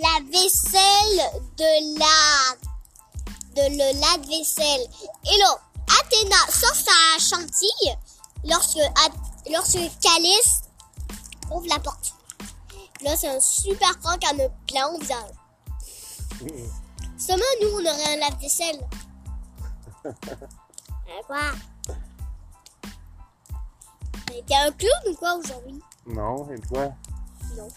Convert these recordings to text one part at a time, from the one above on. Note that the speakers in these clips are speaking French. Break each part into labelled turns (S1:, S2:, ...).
S1: la vaisselle de la de le lave-vaisselle. Et là, Athéna sort sa chantilly lorsque lorsque Calice ouvre la porte. Là, c'est un super prank à notre plein au visage. Seulement, nous, on aurait un lave-vaisselle. Euh, quoi? T'es un clown ou quoi aujourd'hui?
S2: Non, et toi?
S1: Non.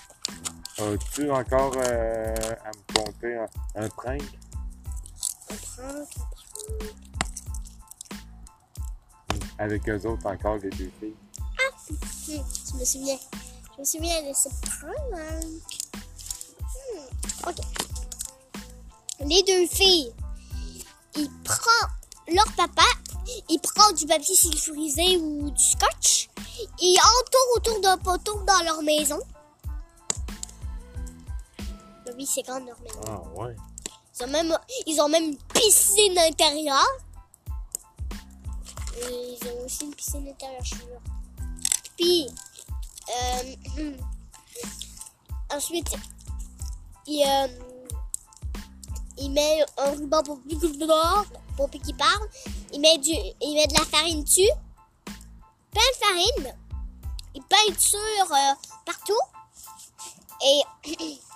S2: As-tu encore euh, à me compter un, un prank? Avec eux autres encore, les deux filles?
S1: Hmm, je me souviens. Je me souviens de ce prank. Hmm, ok. Les deux filles, ils prennent leur papa, ils prennent du papier sulfurisé ou du scotch, ils entourent autour d'un poteau dans leur maison. Oui, c'est grand maison.
S2: Ah, ouais.
S1: Ils ont même, ils ont même une piscine intérieure. Et ils ont aussi une piscine intérieure, je suis sûre. Puis, euh, ensuite, il, euh, il met un ruban pour plus qu'il dehors, pour plus qu'il parle. Il met, du, il met de la farine dessus. Plein de farine. Il peinture euh, partout. Et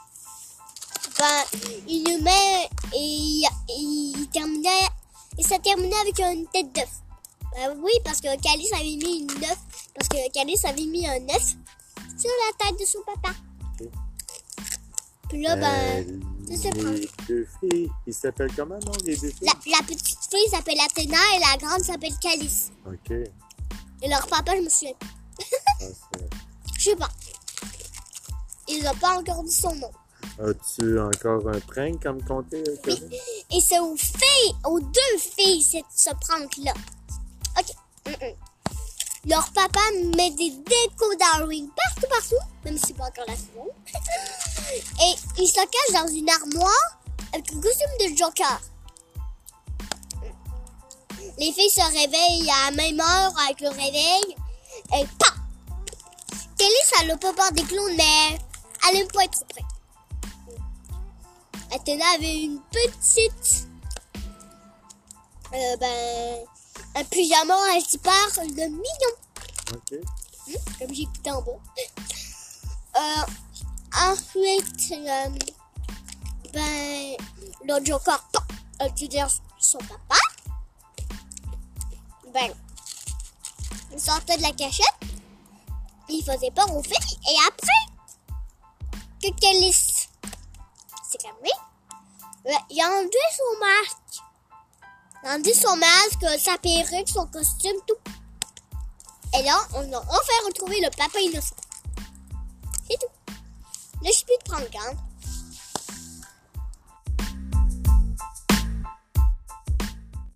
S1: ben, il le met et il, il terminait et ça terminait avec une tête d'œuf. Ben oui, parce que Calice avait mis une œuf, parce que Calice avait mis un œuf sur la tête de son papa. Puis là, ben,
S2: Euh,
S1: ce prank.
S2: les deux filles, ils s'appellent comment, non, les deux filles?
S1: la, la petite fille s'appelle Athéna et la grande s'appelle Calice.
S2: Ok.
S1: Et leur papa, je me souviens.
S2: Ah,
S1: Je sais pas. Ils n'ont pas encore dit son nom.
S2: As-tu encore un prank à me compter, euh,
S1: Oui.
S2: Kevin?
S1: Et c'est aux filles, aux deux filles, ce prank-là. OK. Mm-mm. Leur papa met des décos d'Halloween partout, partout, même si c'est pas encore la saison. Et il se cache dans une armoire avec un costume de Joker. Les filles se réveillent à la même heure avec le réveil. Et pa! Kelly, ça n'a pas peur des clowns, mais elle aime pas être trop. Athéna avait une petite. Euh, ben. Un pyjama anti-part de mignon.
S2: Ok.
S1: Hmm, Comme j'ai écouté en bas. Euh, ensuite, euh, ben. Le Joker, dit dire son papa. Ben. Il sortait de la cachette. Il faisait peur aux filles. Et après. Que. Ouais, il a enlevé son masque. Il a enlevé son masque, sa perruque, son costume, tout. Et là, on a enfin retrouvé le papa innocent. C'est tout. Là, je plus de prendre.